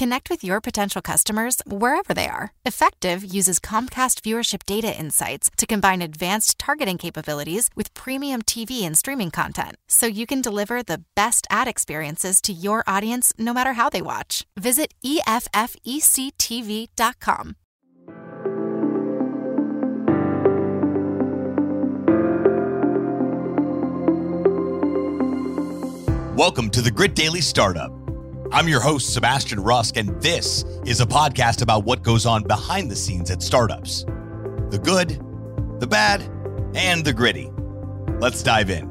Connect with your potential customers wherever they are. Effectv uses Comcast viewership data insights to combine advanced targeting capabilities with premium TV and streaming content so you can deliver the best ad experiences to your audience no matter how they watch. Visit EFFECTV.com. Welcome to the Grit Daily Startup. I'm your host, Sebastian Rusk, and this is a podcast about what goes on behind the scenes at startups the good, the bad, and the gritty. Let's dive in.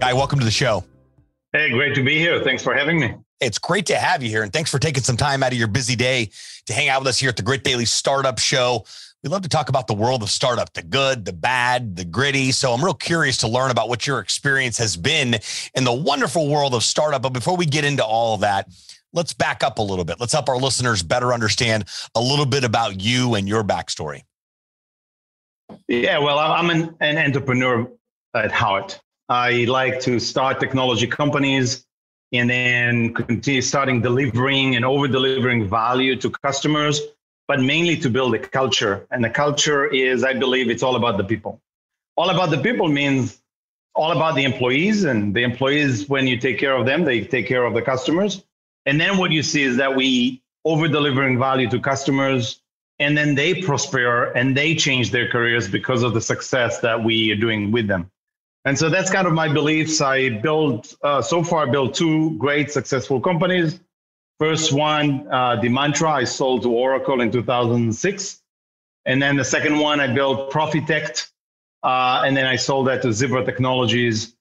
Guy, welcome to the show. Hey, great to be here. Thanks for having me. It's great to have you here, and thanks for taking some time out of your busy day to hang out with us here at the Grit Daily Startup Show. We love to talk about the world of startup, the good, the bad, the gritty. So I'm real curious to learn about what your experience has been in the wonderful world of startup. But before we get into all of that, let's back up a little bit. Let's help our listeners better understand a little bit about you and your backstory. Yeah, well, I'm an, an entrepreneur at heart. I like to start technology companies and then continue starting delivering and over delivering value to customers but mainly to build a culture. And the culture is, I believe, it's all about the people. All about the people means all about the employees, and the employees, when you take care of them, they take care of the customers. And then what you see is that we over delivering value to customers, and then they prosper and they change their careers because of the success that we are doing with them. And so that's kind of my beliefs. I built uh, so far built two great successful companies First one, uh, Demantra. I sold to Oracle in 2006. And then the second one, I built Profitect. Uh, and then I sold that to Zebra Technologies.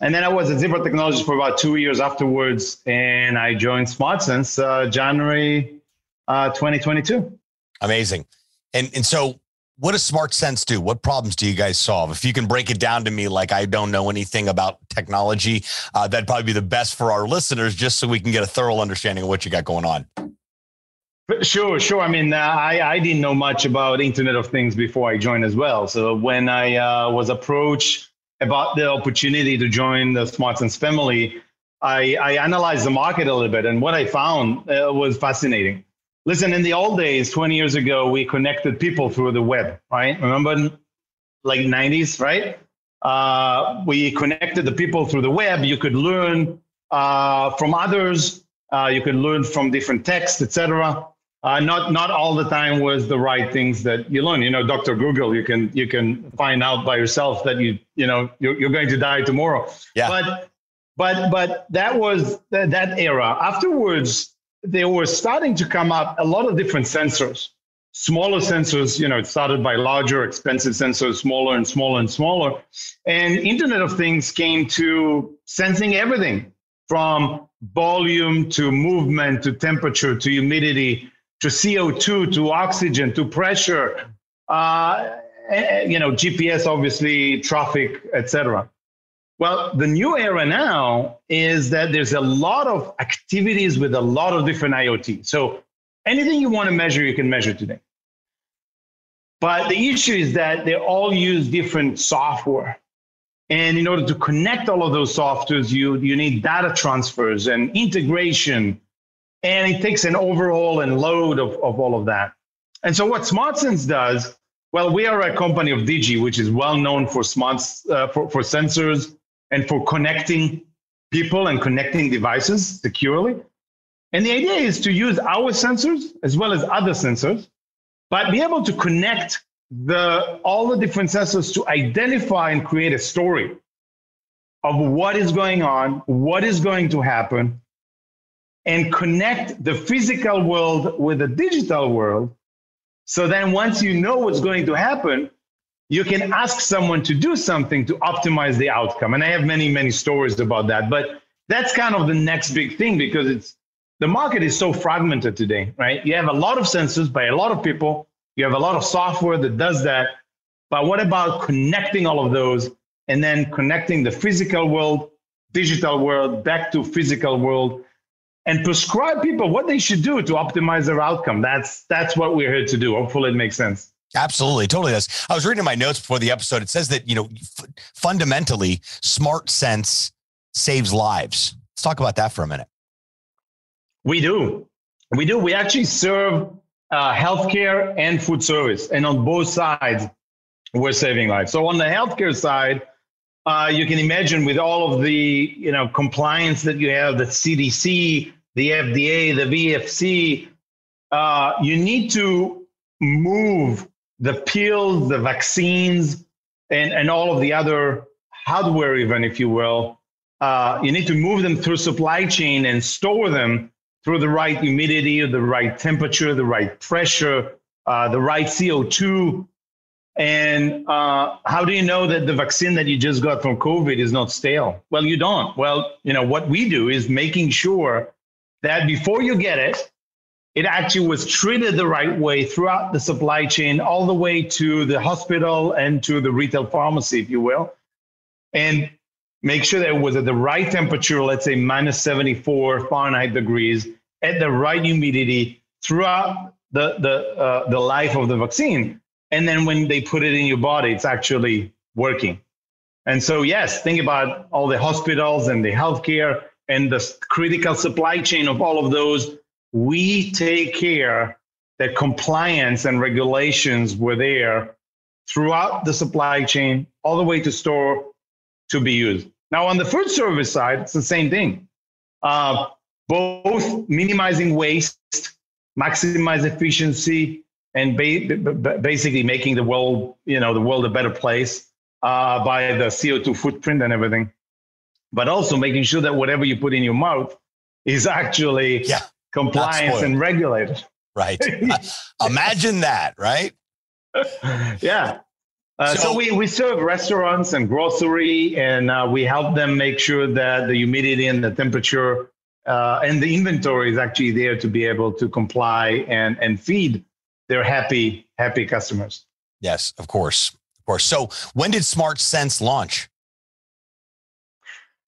And then I was at Zebra Technologies for about two years afterwards. And I joined SmartSense uh, January uh, 2022. Amazing. And, and so what does SmartSense do? What problems do you guys solve? If you can break it down to me, like I don't know anything about technology, uh, that'd probably be the best for our listeners, just so we can get a thorough understanding of what you got going on. Sure, sure. I mean, uh, I, I didn't know much about Internet of Things before I joined as well. So when I uh, was approached about the opportunity to join the SmartSense family, I, I analyzed the market a little bit, and what I found uh, was fascinating. Listen, in the old days, 20 years ago, we connected people through the web, right? Remember, like 90s, right? Uh, we connected the people through the web. You could learn uh, from others. Uh, you could learn from different texts, etc. Uh, not not all the time was the right things that you learn. You know, Dr. Google, you can you can find out by yourself that you you know you're, you're going to die tomorrow. Yeah. But but but that was that, that era. Afterwards, there were starting to come up a lot of different sensors. Smaller sensors, you know, it started by larger, expensive sensors, smaller and smaller and smaller. And Internet of Things came to sensing everything from volume to movement to temperature to humidity to CO2 to oxygen to pressure, uh, you know, GPS, obviously, traffic, etc. Well, the new era now is that there's a lot of activities with a lot of different IoT. So anything you want to measure, you can measure today. But the issue is that they all use different software. And in order to connect all of those softwares, you, you need data transfers and integration. And it takes an overhaul and load of, of all of that. And so what SmartSense does, well, we are a company of Digi, which is well known for smart uh, for, for sensors and for connecting people and connecting devices securely. And the idea is to use our sensors as well as other sensors, but be able to connect the all the different sensors to identify and create a story of what is going on, what is going to happen, and connect the physical world with the digital world. So then once you know what's going to happen, you can ask someone to do something to optimize the outcome. And I have many, many stories about that. But that's kind of the next big thing because it's the market is so fragmented today, right? You have a lot of sensors by a lot of people. You have a lot of software that does that. But what about connecting all of those and then connecting the physical world, digital world back to physical world and prescribe people what they should do to optimize their outcome? That's that's what we're here to do. Hopefully it makes sense. Absolutely, totally does. I was reading my notes before the episode. It says that you know, f- fundamentally, SmartSense saves lives. Let's talk about that for a minute. We do. We do. We actually serve uh, healthcare and food service. And on both sides, we're saving lives. So on the healthcare side, uh, you can imagine with all of the you know compliance that you have, the CDC, the FDA, the VFC, uh, you need to move the pills, the vaccines, and, and all of the other hardware, even if you will. Uh, you need to move them through supply chain and store them through the right humidity, the right temperature, the right pressure, uh, the right CO2. And uh, how do you know that the vaccine that you just got from COVID is not stale? Well, you don't. Well, you know what we do is making sure that before you get it, it actually was treated the right way throughout the supply chain, all the way to the hospital and to the retail pharmacy, if you will. And make sure that it was at the right temperature, let's say minus 74 Fahrenheit degrees, at the right humidity throughout the, the, uh, the life of the vaccine. And then when they put it in your body, it's actually working. And so, yes, think about all the hospitals and the healthcare and the critical supply chain of all of those. We take care that compliance and regulations were there throughout the supply chain, all the way to store to be used. Now, on the food service side, it's the same thing. Uh, both minimizing waste, maximize efficiency, and ba- basically making the world, you know, the world a better place uh, by the CO2 footprint and everything. But also making sure that whatever you put in your mouth is actually yeah, compliant and regulated. Right. uh, imagine that, right? yeah. Uh, so, so, we, we serve restaurants and grocery, and uh, we help them make sure that the humidity and the temperature uh, and the inventory is actually there to be able to comply and, and feed their happy happy customers. Yes, of course, of course. So when did SmartSense launch?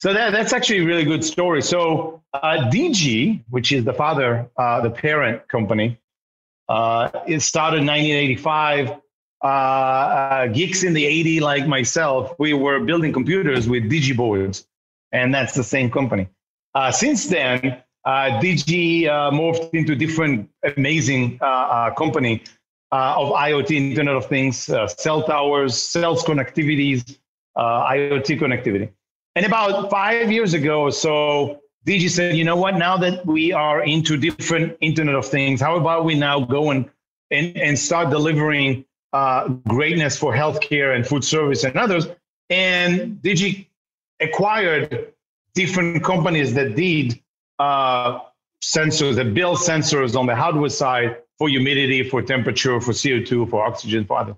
So that, that's actually a really good story. So uh, Digi, which is the father, uh, the parent company, uh, it started in 1985 uh, uh, geeks in the 80s like myself, we were building computers with DigiBoards, and that's the same company. Uh, since then, Digi morphed into different amazing company of IoT, Internet of Things, cell towers, cells connectivities, IoT connectivity. And about five years ago so, Digi said, you know what, now that we are into different Internet of Things, how about we now go and, and, and start delivering uh, greatness for healthcare and food service and others. And Digi acquired different companies that did uh, sensors, that build sensors on the hardware side for humidity, for temperature, for CO2, for oxygen, for other.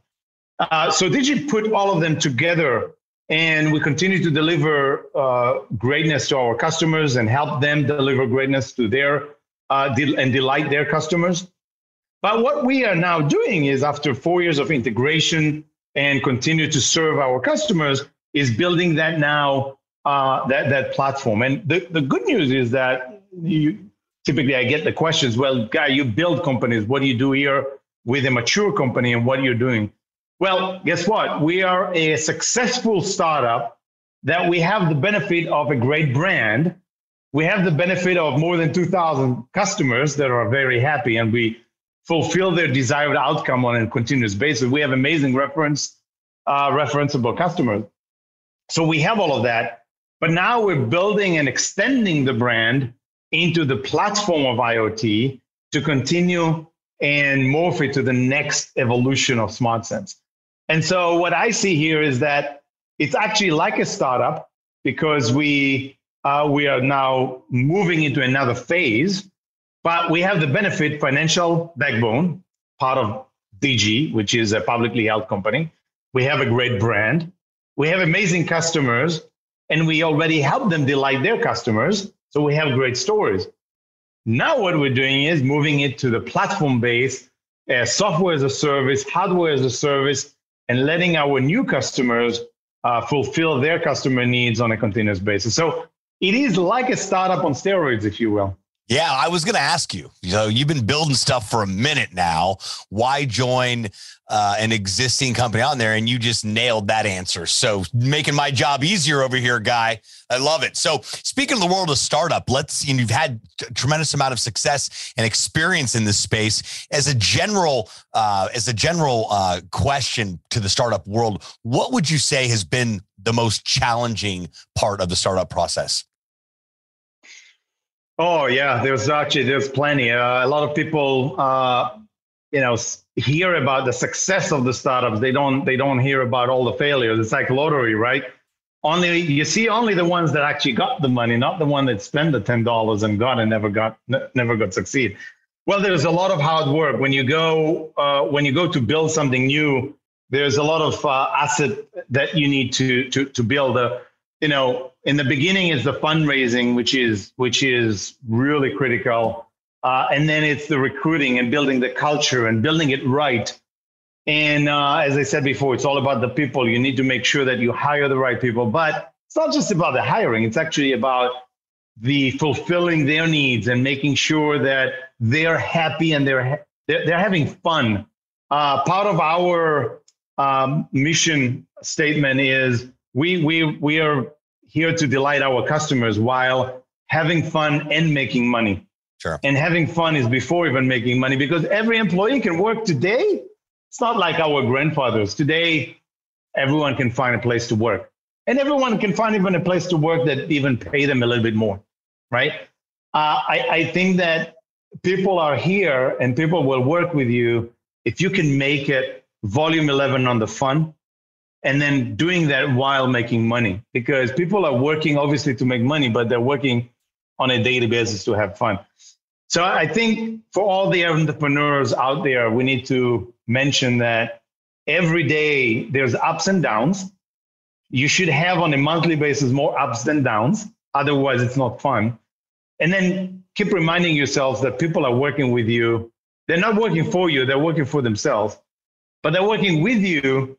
Uh, so Digi put all of them together and we continue to deliver uh, greatness to our customers and help them deliver greatness to their uh, and delight their customers. But what we are now doing is after four years of integration and continue to serve our customers is building that now uh, that that platform. And the, the good news is that you typically I get the questions, well, guy, you build companies. What do you do here with a mature company and what are you doing? Well, guess what? We are a successful startup that we have the benefit of a great brand. We have the benefit of more than 2,000 customers that are very happy, and we fulfill their desired outcome on a continuous basis. We have amazing reference, uh, referenceable customers. So we have all of that, but now we're building and extending the brand into the platform of IoT to continue and morph it to the next evolution of SmartSense. And so what I see here is that it's actually like a startup because we uh, we are now moving into another phase but we have the benefit financial backbone, part of Digi, which is a publicly held company. We have a great brand. We have amazing customers, and we already help them delight their customers. So we have great stories. Now, what we're doing is moving it to the platform base, uh, software as a service, hardware as a service, and letting our new customers uh, fulfill their customer needs on a continuous basis. So it is like a startup on steroids, if you will. Yeah, I was going to ask you. You know, you've been building stuff for a minute now. Why join uh, an existing company on there? And you just nailed that answer. So making my job easier over here, guy. I love it. So speaking of the world of startup, let's. Know, you've had a tremendous amount of success and experience in this space. As a general, uh, as a general uh, question to the startup world, what would you say has been the most challenging part of the startup process? Oh yeah, there's actually there's plenty. Uh, a lot of people, uh, you know, hear about the success of the startups. They don't they don't hear about all the failures. It's like lottery, right? Only you see only the ones that actually got the money, not the one that spent the ten dollars and got and never got never got succeed. Well, there's a lot of hard work when you go uh, when you go to build something new. There's a lot of uh, asset that you need to to to build. A, you know, in the beginning is the fundraising, which is which is really critical, uh, and then it's the recruiting and building the culture and building it right. And uh, as I said before, it's all about the people. You need to make sure that you hire the right people, but it's not just about the hiring. It's actually about the fulfilling their needs and making sure that they're happy and they're they're, they're having fun. Uh, part of our um, mission statement is we we we are here to delight our customers while having fun and making money. Sure. And having fun is before even making money because every employee can work today. It's not like our grandfathers. Today, everyone can find a place to work. And everyone can find even a place to work that even pay them a little bit more, right? Uh, I, I think that people are here and people will work with you if you can make it volume 11 on the fun and then doing that while making money because people are working obviously to make money but they're working on a daily basis to have fun. So i think for all the entrepreneurs out there we need to mention that every day there's ups and downs. You should have on a monthly basis more ups than downs. Otherwise it's not fun. And then keep reminding yourself that people are working with you. They're not working for you they're working for themselves. But they're working with you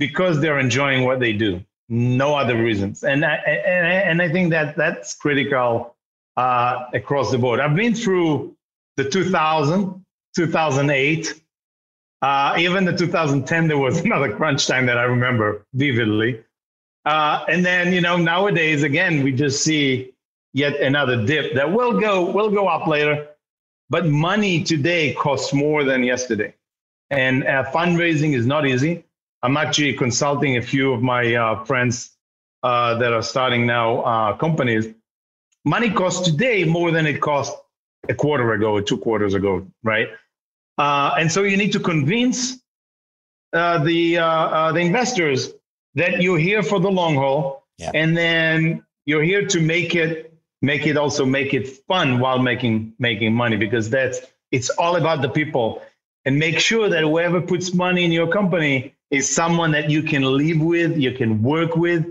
because they're enjoying what they do, no other reasons. And I, and, and I think that that's critical uh, across the board. I've been through the 2000, 2008, uh, even the 2010, there was another crunch time that I remember vividly. Uh, and then, you know, nowadays, again, we just see yet another dip that will go, will go up later. But money today costs more than yesterday. And uh, fundraising is not easy. I'm actually consulting a few of my uh, friends uh, that are starting now uh, companies. Money costs today more than it cost a quarter ago or two quarters ago, right? Uh, and so you need to convince uh, the uh, the investors that you're here for the long haul, yeah. and then you're here to make it make it also make it fun while making making money because that's it's all about the people and make sure that whoever puts money in your company is someone that you can live with, you can work with,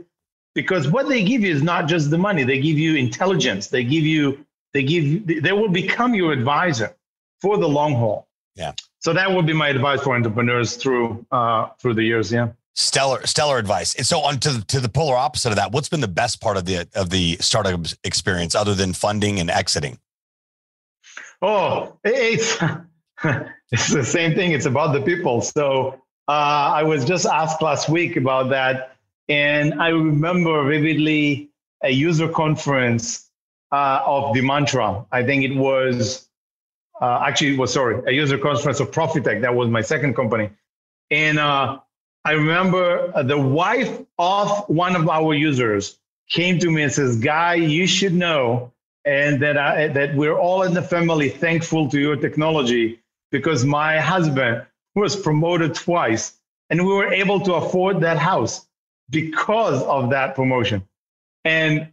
because what they give you is not just the money. They give you intelligence. They give you, they give, they will become your advisor for the long haul. Yeah. So that would be my advice for entrepreneurs through uh, through the years. Yeah. Stellar, stellar advice. And so on to the, to the polar opposite of that, what's been the best part of the of the startup experience other than funding and exiting? Oh, it's it's the same thing. It's about the people. So uh, I was just asked last week about that, and I remember vividly a user conference uh, of Demantra. I think it was uh, actually it was sorry a user conference of Profitect. That was my second company, and uh, I remember the wife of one of our users came to me and says, "Guy, you should know." And that I, that we're all in the family thankful to your technology because my husband was promoted twice. And we were able to afford that house because of that promotion. And,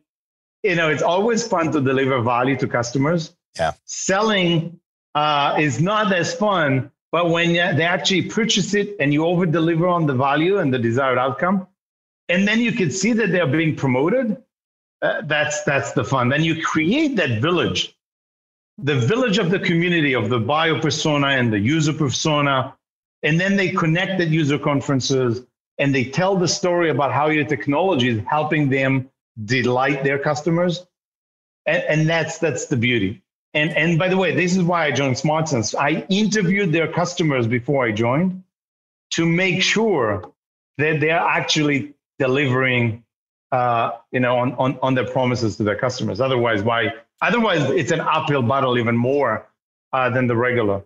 you know, it's always fun to deliver value to customers. Yeah. Selling uh, is not as fun, but when they actually purchase it and you over deliver on the value and the desired outcome, and then you can see that they're being promoted, uh, that's that's the fun. Then you create that village the village of the community of the buyer persona and the user persona. And then they connect at user conferences and they tell the story about how your technology is helping them delight their customers. And, and that's that's the beauty. And and by the way, this is why I joined SmartSense. I interviewed their customers before I joined to make sure that they're actually delivering uh, you know, on, on, on their promises to their customers. Otherwise, why? Otherwise, it's an uphill battle even more uh, than the regular.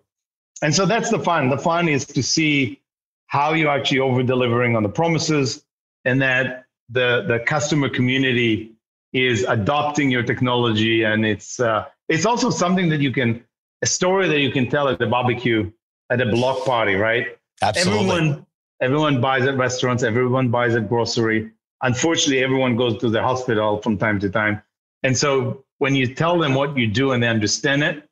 And so that's the fun. The fun is to see how you're actually over delivering on the promises, and that the the customer community is adopting your technology, and it's uh, it's also something that you can a story that you can tell at the barbecue, at a block party, right? Absolutely. Everyone everyone buys at restaurants, everyone buys at grocery unfortunately, everyone goes to the hospital from time to time. And so when you tell them what you do and they understand it,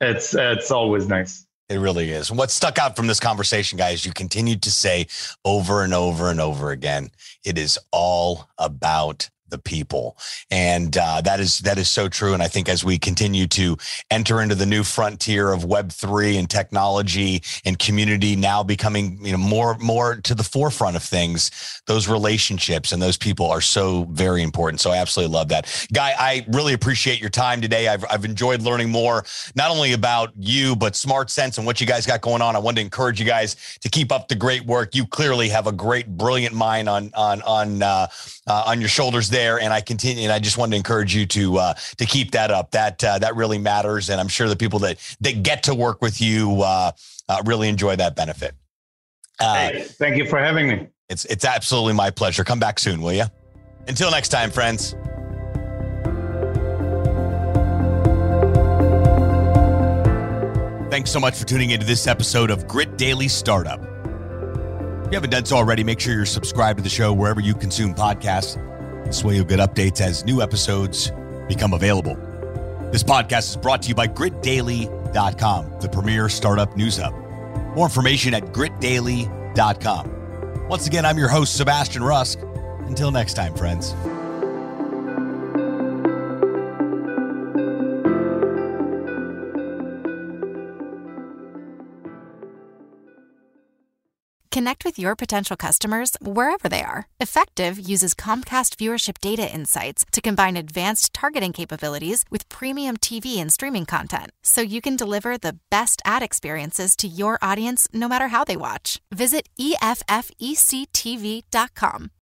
it's it's always nice. It really is. What stuck out from this conversation, guys, you continued to say over and over and over again, it is all about the people. And uh, that is that is so true. And i think as we continue to enter into the new frontier of web 3 and technology and community now becoming you know more more to the forefront of things those relationships and those people are so very important. So i absolutely love that. Guy i really appreciate your time today. I've, I've enjoyed learning more not only about you but SmartSense and what you guys got going on. I wanted to encourage you guys to keep up the great work. You clearly have a great brilliant mind on on on uh, uh, on your shoulders there, and I continue. And I just wanted to encourage you to uh, to keep that up. That uh, that really matters, and I'm sure the people that that get to work with you uh, uh, really enjoy that benefit. Uh, hey, thank you for having me. It's it's absolutely my pleasure. Come back soon, will you? Until next time, friends. Thanks so much for tuning into this episode of Grit Daily Startup. If you haven't done so already, make sure you're subscribed to the show wherever you consume podcasts. This way you'll get updates as new episodes become available. This podcast is brought to you by gritdaily.com, the premier startup news hub. More information at gritdaily.com. Once again, I'm your host, Sebastian Rusk. Until next time, friends. Connect with your potential customers wherever they are. Effectv uses Comcast viewership data insights to combine advanced targeting capabilities with premium TV and streaming content so you can deliver the best ad experiences to your audience no matter how they watch. Visit EFFECTV.com.